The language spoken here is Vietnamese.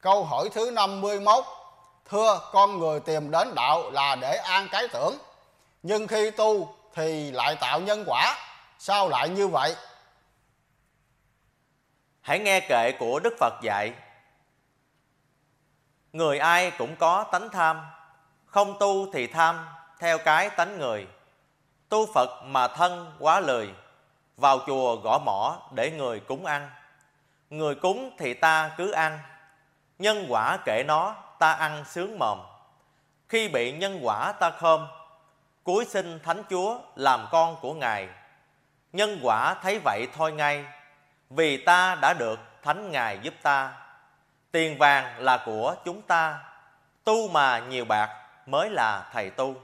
Câu hỏi thứ 51 Thưa, con người tìm đến đạo là để an cái tưởng. Nhưng khi tu thì lại tạo nhân quả. Sao lại như vậy? Hãy nghe kệ của Đức Phật dạy. Người ai cũng có tánh tham. Không tu thì tham, theo cái tánh người. Tu Phật mà thân quá lười Vào chùa gõ mỏ để người cúng ăn. Người cúng thì ta cứ ăn. Nhân quả kể nó, ta ăn sướng mồm. Khi bị nhân quả ta khom Cuối sinh Thánh Chúa làm con của Ngài. Nhân quả thấy vậy thôi ngay, Vì ta đã được Thánh Ngài giúp ta. Tiền vàng là của chúng ta, Tu mà nhiều bạc mới là thầy tu.